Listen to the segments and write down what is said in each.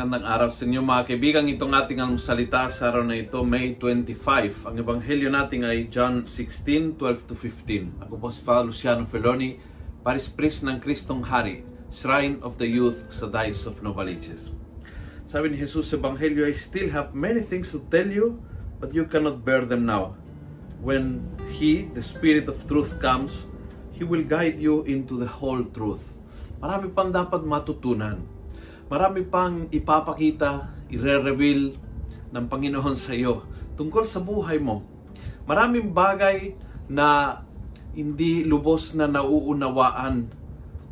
Magandang araw sa inyo mga kaibigan. Itong ating ang salita sa araw na ito, May 25. Ang ebanghelyo natin ay John 16, 12 to 15. Ako po si Father Luciano Feloni, Paris Priest ng Kristong Hari, Shrine of the Youth sa Dice of Novaliches. Sabi ni Jesus sa ebanghelyo, I still have many things to tell you, but you cannot bear them now. When He, the Spirit of Truth comes, He will guide you into the whole truth. Marami pang dapat matutunan marami pang ipapakita, ire-reveal ng Panginoon sa iyo tungkol sa buhay mo. Maraming bagay na hindi lubos na nauunawaan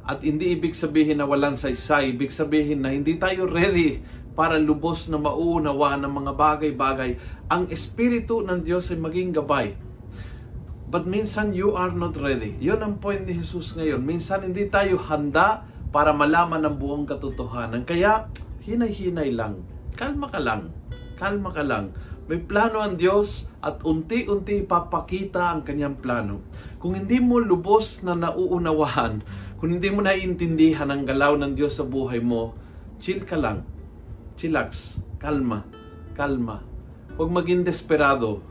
at hindi ibig sabihin na walang saysay, ibig sabihin na hindi tayo ready para lubos na mauunawaan ng mga bagay-bagay. Ang Espiritu ng Diyos ay maging gabay. But minsan you are not ready. Yun ang point ni Jesus ngayon. Minsan hindi tayo handa para malaman ang buong katotohanan. Kaya, hinay-hinay lang. Kalma ka lang. Kalma ka lang. May plano ang Diyos at unti-unti papakita ang kanyang plano. Kung hindi mo lubos na nauunawahan, kung hindi mo naiintindihan ang galaw ng Diyos sa buhay mo, chill ka lang. Chillax. Kalma. Kalma. Huwag maging desperado.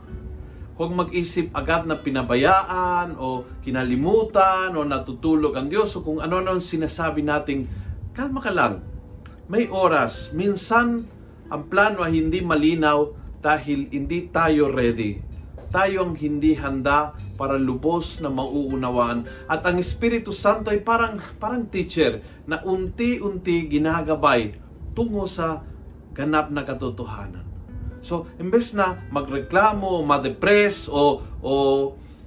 Huwag mag-isip agad na pinabayaan o kinalimutan o natutulog ang Diyos o kung ano nang sinasabi nating kalma ka lang. May oras. Minsan, ang plano ay hindi malinaw dahil hindi tayo ready. Tayo ang hindi handa para lubos na mauunawaan. At ang Espiritu Santo ay parang, parang teacher na unti-unti ginagabay tungo sa ganap na katotohanan. So, imbes na magreklamo, ma-depress o, o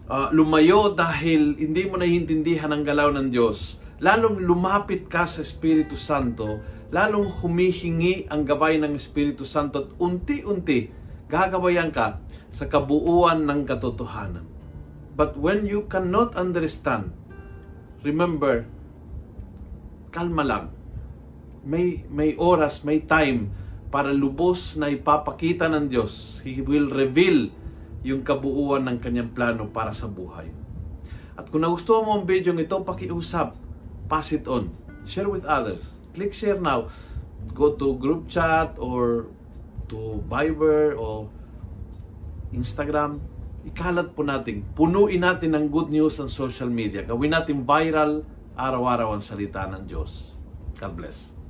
uh, lumayo dahil hindi mo naiintindihan ang galaw ng Diyos, lalong lumapit ka sa Espiritu Santo, lalong humihingi ang gabay ng Espiritu Santo at unti-unti gagabayan ka sa kabuuan ng katotohanan. But when you cannot understand, remember, kalma lang. May, may oras, may time para lubos na ipapakita ng Diyos. He will reveal yung kabuuan ng kanyang plano para sa buhay. At kung nagustuhan mo ang video ito, pakiusap, pass it on, share with others. Click share now. Go to group chat or to Viber or Instagram. Ikalat po natin. Punuin natin ng good news ang social media. Gawin natin viral araw-araw ang salita ng Diyos. God bless.